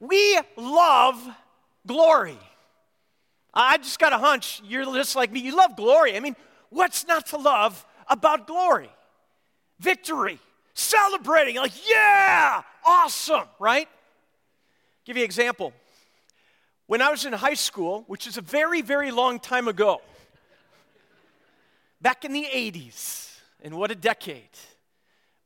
we love glory. I just got a hunch you're just like me. You love glory. I mean, what's not to love about glory? Victory, celebrating, like, yeah, awesome, right? Give you an example. When I was in high school, which is a very, very long time ago, back in the 80s, and what a decade.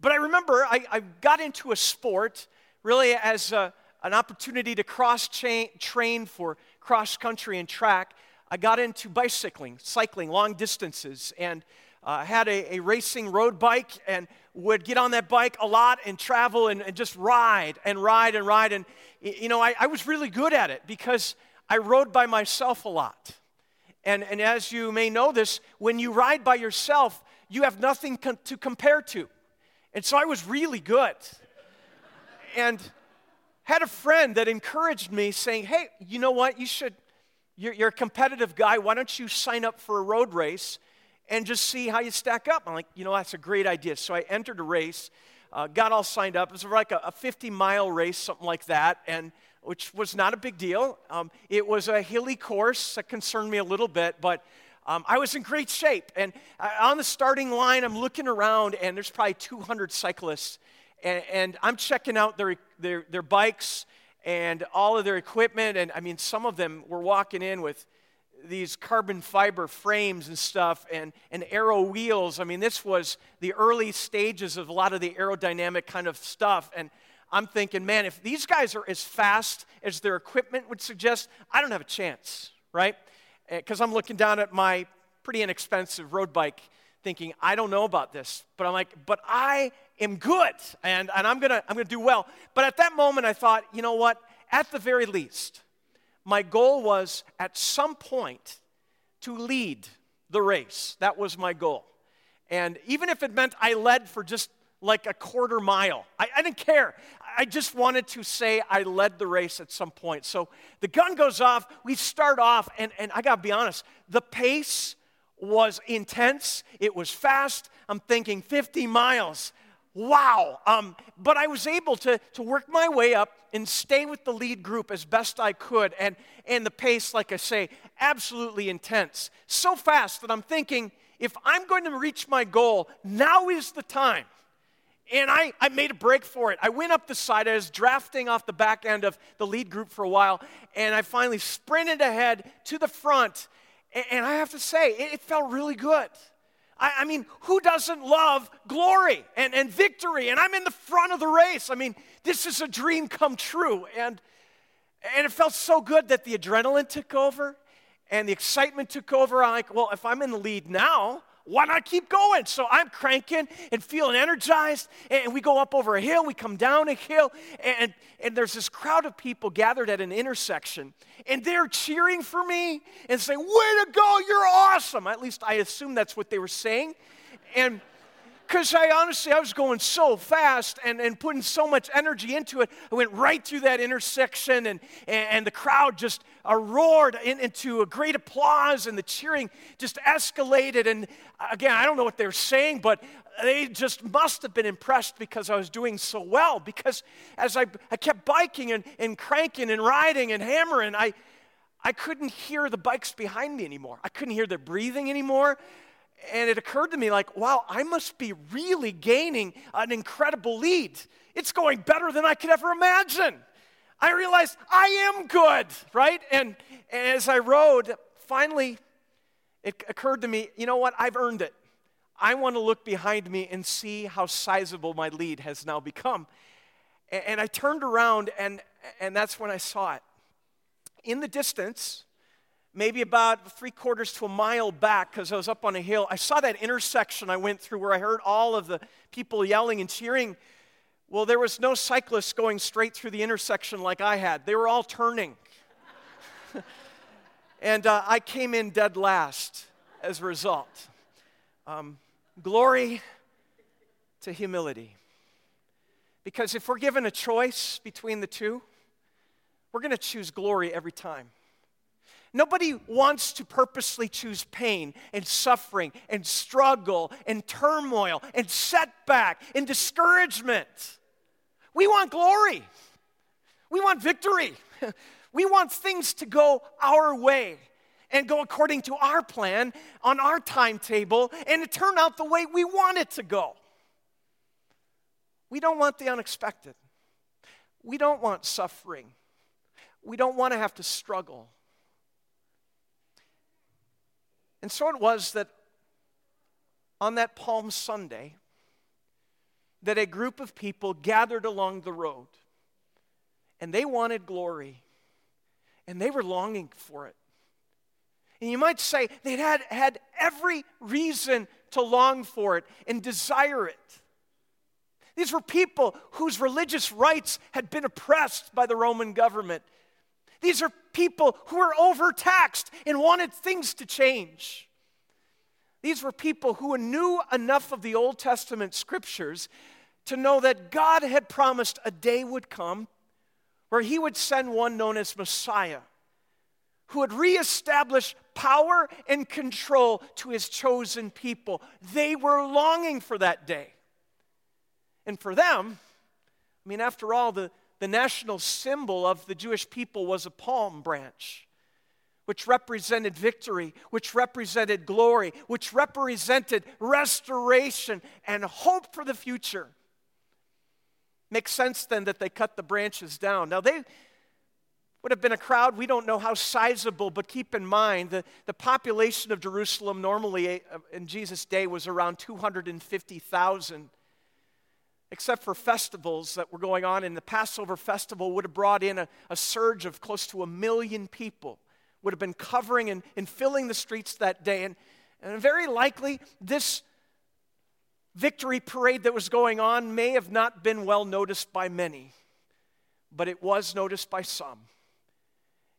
But I remember I, I got into a sport really as a, an opportunity to cross train for cross country and track. I got into bicycling, cycling long distances, and uh, had a, a, racing road bike and would get on that bike a lot and travel and, and just ride and ride and ride. And, you know, I, I, was really good at it because I rode by myself a lot. And, and as you may know this, when you ride by yourself, you have nothing com- to compare to. And so I was really good. and had a friend that encouraged me saying, hey, you know what? You should, you're, you're a competitive guy. Why don't you sign up for a road race? and just see how you stack up. I'm like, you know, that's a great idea. So I entered a race, uh, got all signed up. It was like a, a 50 mile race, something like that, and which was not a big deal. Um, it was a hilly course that concerned me a little bit, but um, I was in great shape. And uh, on the starting line, I'm looking around, and there's probably 200 cyclists, and, and I'm checking out their, their, their bikes and all of their equipment. And I mean, some of them were walking in with these carbon fiber frames and stuff and, and aero wheels. I mean, this was the early stages of a lot of the aerodynamic kind of stuff. And I'm thinking, man, if these guys are as fast as their equipment would suggest, I don't have a chance, right? Because eh, I'm looking down at my pretty inexpensive road bike thinking, I don't know about this. But I'm like, but I am good and, and I'm going to I'm going to do well. But at that moment, I thought, you know what? At the very least, my goal was at some point to lead the race. That was my goal. And even if it meant I led for just like a quarter mile, I, I, didn't care. I just wanted to say I led the race at some point. So the gun goes off, we start off, and, and I gotta be honest, the pace was intense, it was fast. I'm thinking 50 miles wow. Um, but I was able to, to work my way up and stay with the lead group as best I could. And, and the pace, like I say, absolutely intense. So fast that I'm thinking, if I'm going to reach my goal, now is the time. And I, I made a break for it. I went up the side. I was drafting off the back end of the lead group for a while. And I finally sprinted ahead to the front. And, and I have to say, it, it felt really good. I, I, mean, who doesn't love glory and, and victory? And I'm in the front of the race. I mean, this is a dream come true. And, and it felt so good that the adrenaline took over and the excitement took over. I'm like, well, if I'm in the lead now, why not keep going? So I'm cranking and feeling energized. And we go up over a hill, we come down a hill, and, and there's this crowd of people gathered at an intersection. And they're cheering for me and saying, Way to go, you're awesome. At least I assume that's what they were saying. And because I honestly, I was going so fast and, and putting so much energy into it. I went right through that intersection, and, and, the crowd just roared in, into a great applause, and the cheering just escalated. And again, I don't know what they were saying, but they just must have been impressed because I was doing so well. Because as I, I kept biking and, and cranking and riding and hammering, I, I couldn't hear the bikes behind me anymore. I couldn't hear their breathing anymore and it occurred to me like, wow, I must be really gaining an incredible lead. It's going better than I could ever imagine. I realized I am good, right? And, and as I rode, finally, it occurred to me, you know what? I've earned it. I want to look behind me and see how sizable my lead has now become. And, and I turned around, and, and that's when I saw it. In the distance, maybe about three quarters to a mile back because I was up on a hill. I saw that intersection I went through where I heard all of the people yelling and cheering. Well, there was no cyclists going straight through the intersection like I had, they were all turning. and uh, I came in dead last as a result. Um, glory to humility. Because if we're given a choice between the two, we're going to choose glory every time. Nobody wants to purposely choose pain and suffering and struggle and turmoil and setback and discouragement. We want glory. We want victory. we want things to go our way and go according to our plan on our timetable and to turn out the way we want it to go. We don't want the unexpected. We don't want suffering. We don't want to have to struggle. And so it was that on that Palm Sunday, that a group of people gathered along the road and they wanted glory and they were longing for it. And you might say they had had every reason to long for it and desire it. These were people whose religious rights had been oppressed by the Roman government. These are people who were overtaxed and wanted things to change. These were people who knew enough of the Old Testament scriptures to know that God had promised a day would come where He would send one known as Messiah, who would reestablish power and control to His chosen people. They were longing for that day. And for them, I mean, after all, the, the national symbol of the Jewish people was a palm branch which represented victory, which represented glory, which represented restoration and hope for the future. Makes sense then that they cut the branches down. Now, they would have been a crowd, we don't know how sizable, but keep in mind the, the population of Jerusalem normally eh, in Jesus' day was around 250,000 except for festivals that were going on. And the Passover festival would have brought in a, a surge of close to a million people would have been covering and, and filling the streets that day. And, and very likely, this victory parade that was going on may have not been well noticed by many, but it was noticed by some.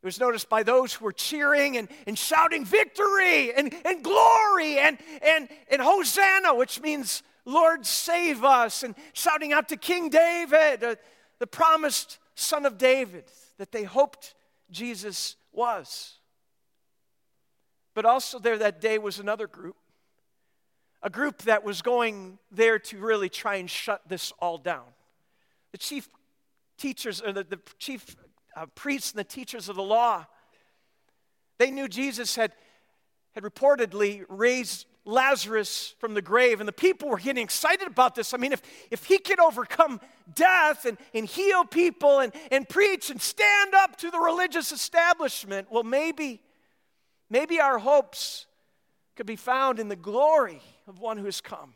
It was noticed by those who were cheering and, and shouting victory and, and glory and, and, and Hosanna, which means Lord save us, and shouting out to King David, uh, the promised son of David, that they hoped Jesus was. But also, there that day was another group, a group that was going there to really try and shut this all down. The chief teachers, or the, the chief uh, priests and the teachers of the law, they knew Jesus had, had reportedly raised Lazarus from the grave, and the people were getting excited about this. I mean, if, if he could overcome death and, and heal people and, and preach and stand up to the religious establishment, well, maybe, maybe our hopes could be found in the glory of one who has come.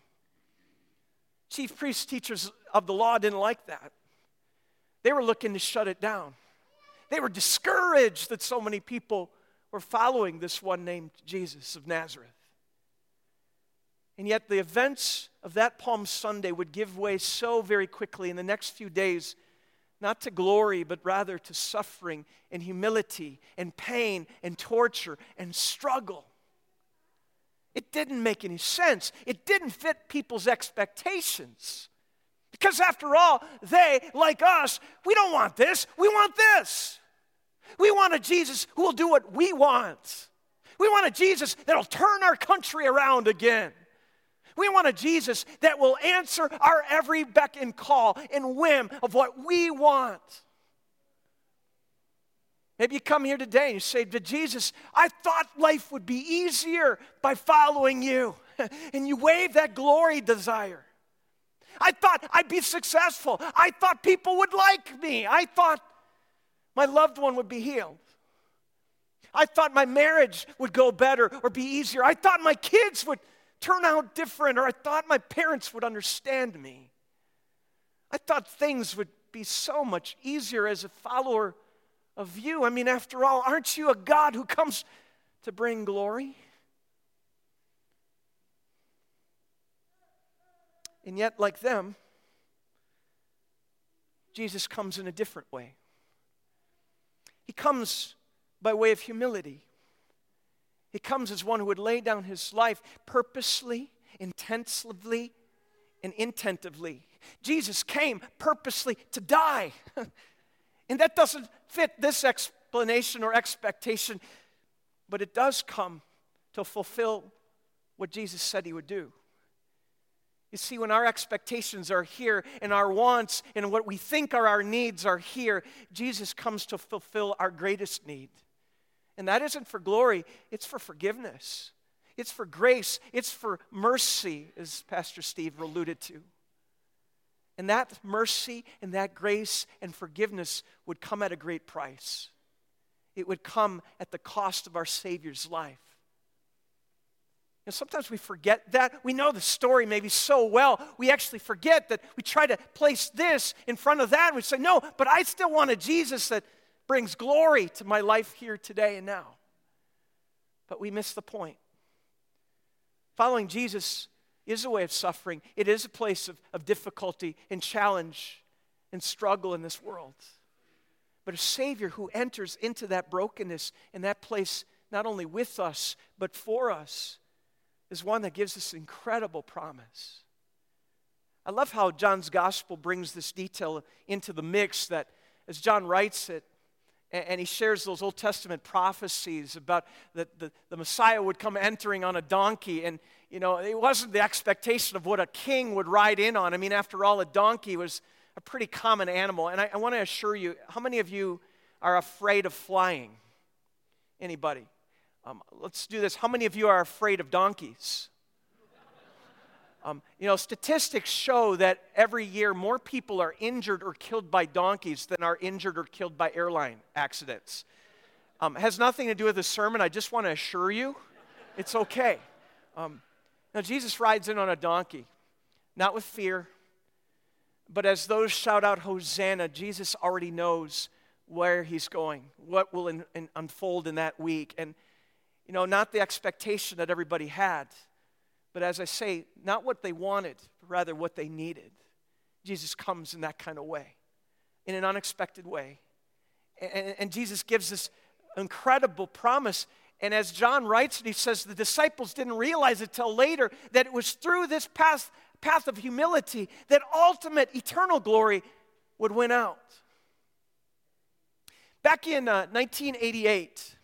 Chief priests, teachers of the law didn't like that. They were looking to shut it down. They were discouraged that so many people were following this one named Jesus of Nazareth. And yet, the events of that Palm Sunday would give way so very quickly in the next few days, not to glory, but rather to suffering and humility and pain and torture and struggle. It didn't make any sense. It didn't fit people's expectations. Because after all, they, like us, we don't want this, we want this. We want a Jesus who will do what we want. We want a Jesus that'll turn our country around again. We want a Jesus that will answer our every beck and call and whim of what we want. Maybe you come here today and you say to Jesus, I thought life would be easier by following you. and you wave that glory desire. I thought I'd be successful. I thought people would like me. I thought my loved one would be healed. I thought my marriage would go better or be easier. I thought my kids would turn out different, or I thought my parents would understand me. I thought things would be so much easier as a follower of you. I mean, after all, aren't you a God who comes to bring glory? And yet, like them, Jesus comes in a different way. He comes by way of humility. He comes as one who would lay down his life purposely, intensively, and intentively. Jesus came purposely to die. and that doesn't fit this explanation or expectation, but it does come to fulfill what Jesus said he would do. You see, when our expectations are here and our wants and what we think are our needs are here, Jesus comes to fulfill our greatest need. And that isn't for glory, it's for forgiveness. It's for grace. It's for mercy, as Pastor Steve alluded to. And that mercy and that grace and forgiveness would come at a great price. It would come at the cost of our Savior's life. And sometimes we forget that. We know the story maybe so well, we actually forget that we try to place this in front of that. We say, no, but I still want a Jesus that brings glory to my life here today and now. But we miss the point. Following Jesus is a way of suffering, it is a place of, of difficulty and challenge and struggle in this world. But a Savior who enters into that brokenness and that place not only with us, but for us, is one that gives us incredible promise. I love how John's gospel brings this detail into the mix that as John writes it, and he shares those Old Testament prophecies about that the, the Messiah would come entering on a donkey. And, you know, it wasn't the expectation of what a king would ride in on. I mean, after all, a donkey was a pretty common animal. And I, I want to assure you, how many of you are afraid of flying? Anybody? Um, let's do this. How many of you are afraid of donkeys? Um, you know, statistics show that every year more people are injured or killed by donkeys than are injured or killed by airline accidents. Um, has nothing to do with the sermon. I just want to assure you, it's okay. Um, now, Jesus rides in on a donkey, not with fear, but as those shout out Hosanna, Jesus already knows where he's going, what will in, in, unfold in that week. And, you know, not the expectation that everybody had. But as I say, not what they wanted, but rather what they needed. Jesus comes in that kind of way, in an unexpected way. And, and Jesus gives this incredible promise. And as John writes it, he says the disciples didn't realize it till later that it was through this path, path of humility that ultimate eternal glory would win out. Back in uh, 1988,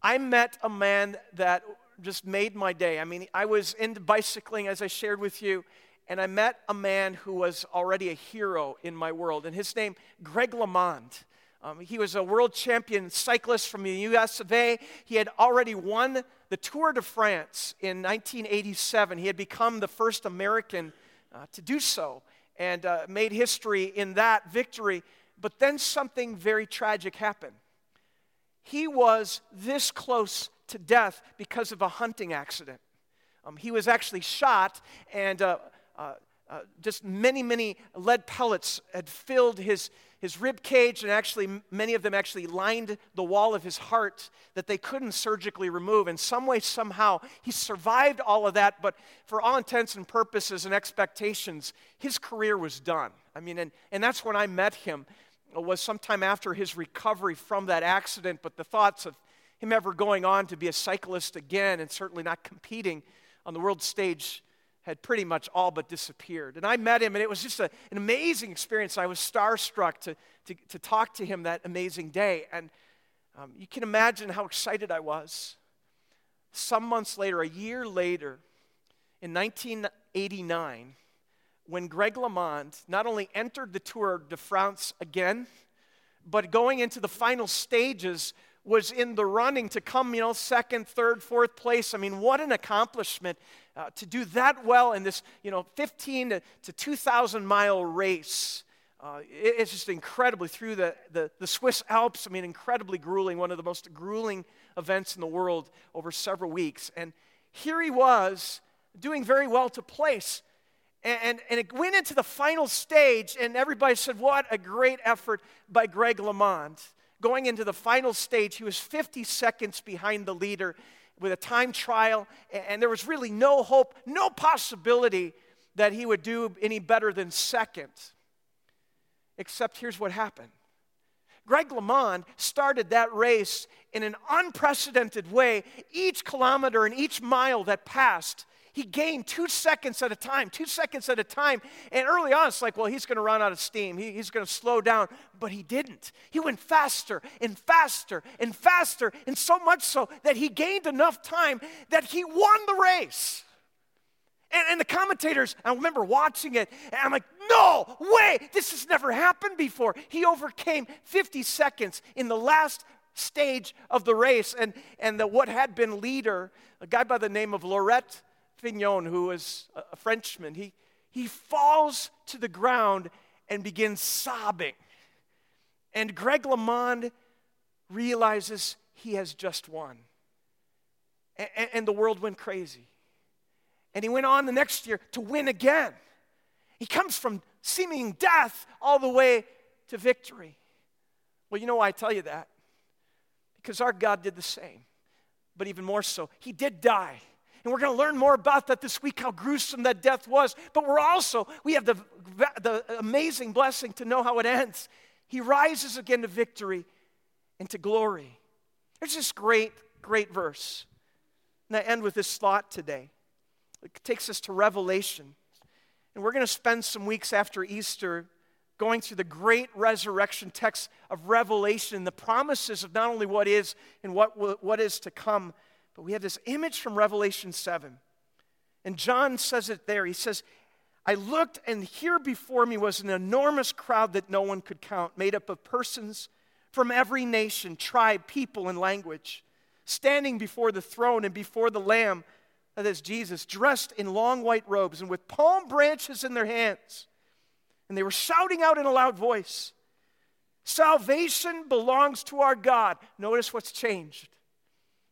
I met a man that just made my day. I mean, I was into bicycling, as I shared with you, and I met a man who was already a hero in my world, and his name, Greg LeMond. Um, he was a world champion cyclist from the US of A. He had already won the Tour de France in 1987. He had become the first American uh, to do so and uh, made history in that victory. But then something very tragic happened. He was this close to death because of a hunting accident. Um, he was actually shot, and uh, uh, uh, just many, many lead pellets had filled his, his rib cage, and actually, many of them actually lined the wall of his heart that they couldn't surgically remove. In some way, somehow, he survived all of that, but for all intents and purposes and expectations, his career was done. I mean, and, and that's when I met him was sometime after his recovery from that accident, but the thoughts of him ever going on to be a cyclist again and certainly not competing on the world stage had pretty much all but disappeared. And I met him, and it was just a, an amazing experience. I was starstruck to, to, to talk to him that amazing day. And um, you can imagine how excited I was. Some months later, a year later, in 1989, when Greg LeMond not only entered the Tour de France again, but going into the final stages was in the running to come, you know, second, third, fourth place. I mean, what an accomplishment uh, to do that well in this, you know, 15 to, to 2,000 mile race. Uh, it, it's just incredibly through the, the, the Swiss Alps. I mean, incredibly grueling, one of the most grueling events in the world over several weeks. And here he was doing very well to place. And, and, and, it went into the final stage, and everybody said, What a great effort by Greg LeMond going into the final stage, he was 50 seconds behind the leader with a time trial, and there was really no hope, no possibility that he would do any better than second. Except here's what happened Greg LeMond started that race in an unprecedented way. Each kilometer and each mile that passed, he gained two seconds at a time, two seconds at a time. And early on, it's like, well, he's going to run out of steam. He, he's going to slow down. But he didn't. He went faster and faster and faster, and so much so that he gained enough time that he won the race. And, and the commentators, I remember watching it, and I'm like, no way, this has never happened before. He overcame 50 seconds in the last stage of the race. And, and the, what had been leader, a guy by the name of Laurent Fignon, who was a Frenchman, he, he falls to the ground and begins sobbing. And Greg LeMond realizes he has just won. And, and the world went crazy. And he went on the next year to win again. He comes from seeming death all the way to victory. Well, you know why I tell you that? Because our God did the same, but even more so, He did die. And we're going to learn more about that this week, how gruesome that death was. But we're also, we have the, the amazing blessing to know how it ends. He rises again to victory and to glory. There's this great, great verse. And I end with this thought today. It takes us to Revelation. And we're going to spend some weeks after Easter going through the great resurrection text of Revelation, the promises of not only what is and what, what is to come, but we have this image from Revelation 7. And John says it there. He says, I looked, and here before me was an enormous crowd that no one could count, made up of persons from every nation, tribe, people, and language, standing before the throne and before the Lamb that is Jesus, dressed in long white robes and with palm branches in their hands. And they were shouting out in a loud voice Salvation belongs to our God. Notice what's changed.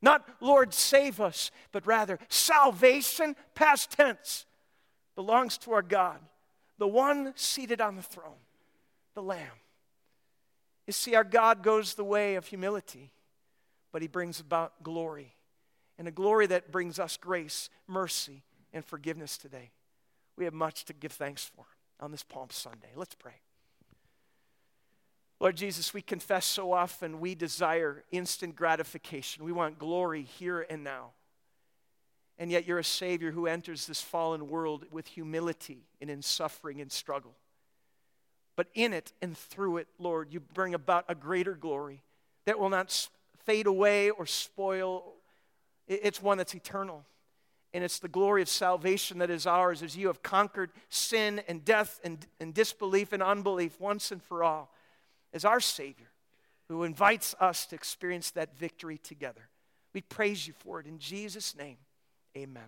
Not, Lord, save us, but rather, salvation, past tense, belongs to our God, the one seated on the throne, the Lamb. You see, our God goes the way of humility, but he brings about glory and a glory that brings us grace, mercy, and forgiveness today. We have much to give thanks for on this Palm Sunday. Let's pray. Lord Jesus, we confess so often we desire instant gratification. We want glory here and now. And yet you're a Savior who enters this fallen world with humility and in suffering and struggle. But in it and through it, Lord, you bring about a greater glory that will not fade away or spoil it's one that's eternal. And it's the glory of salvation that is ours as you have conquered sin and death and, and disbelief and unbelief once and for all as our Savior who invites us to experience that victory together. We praise you for it in Jesus' name. Amen.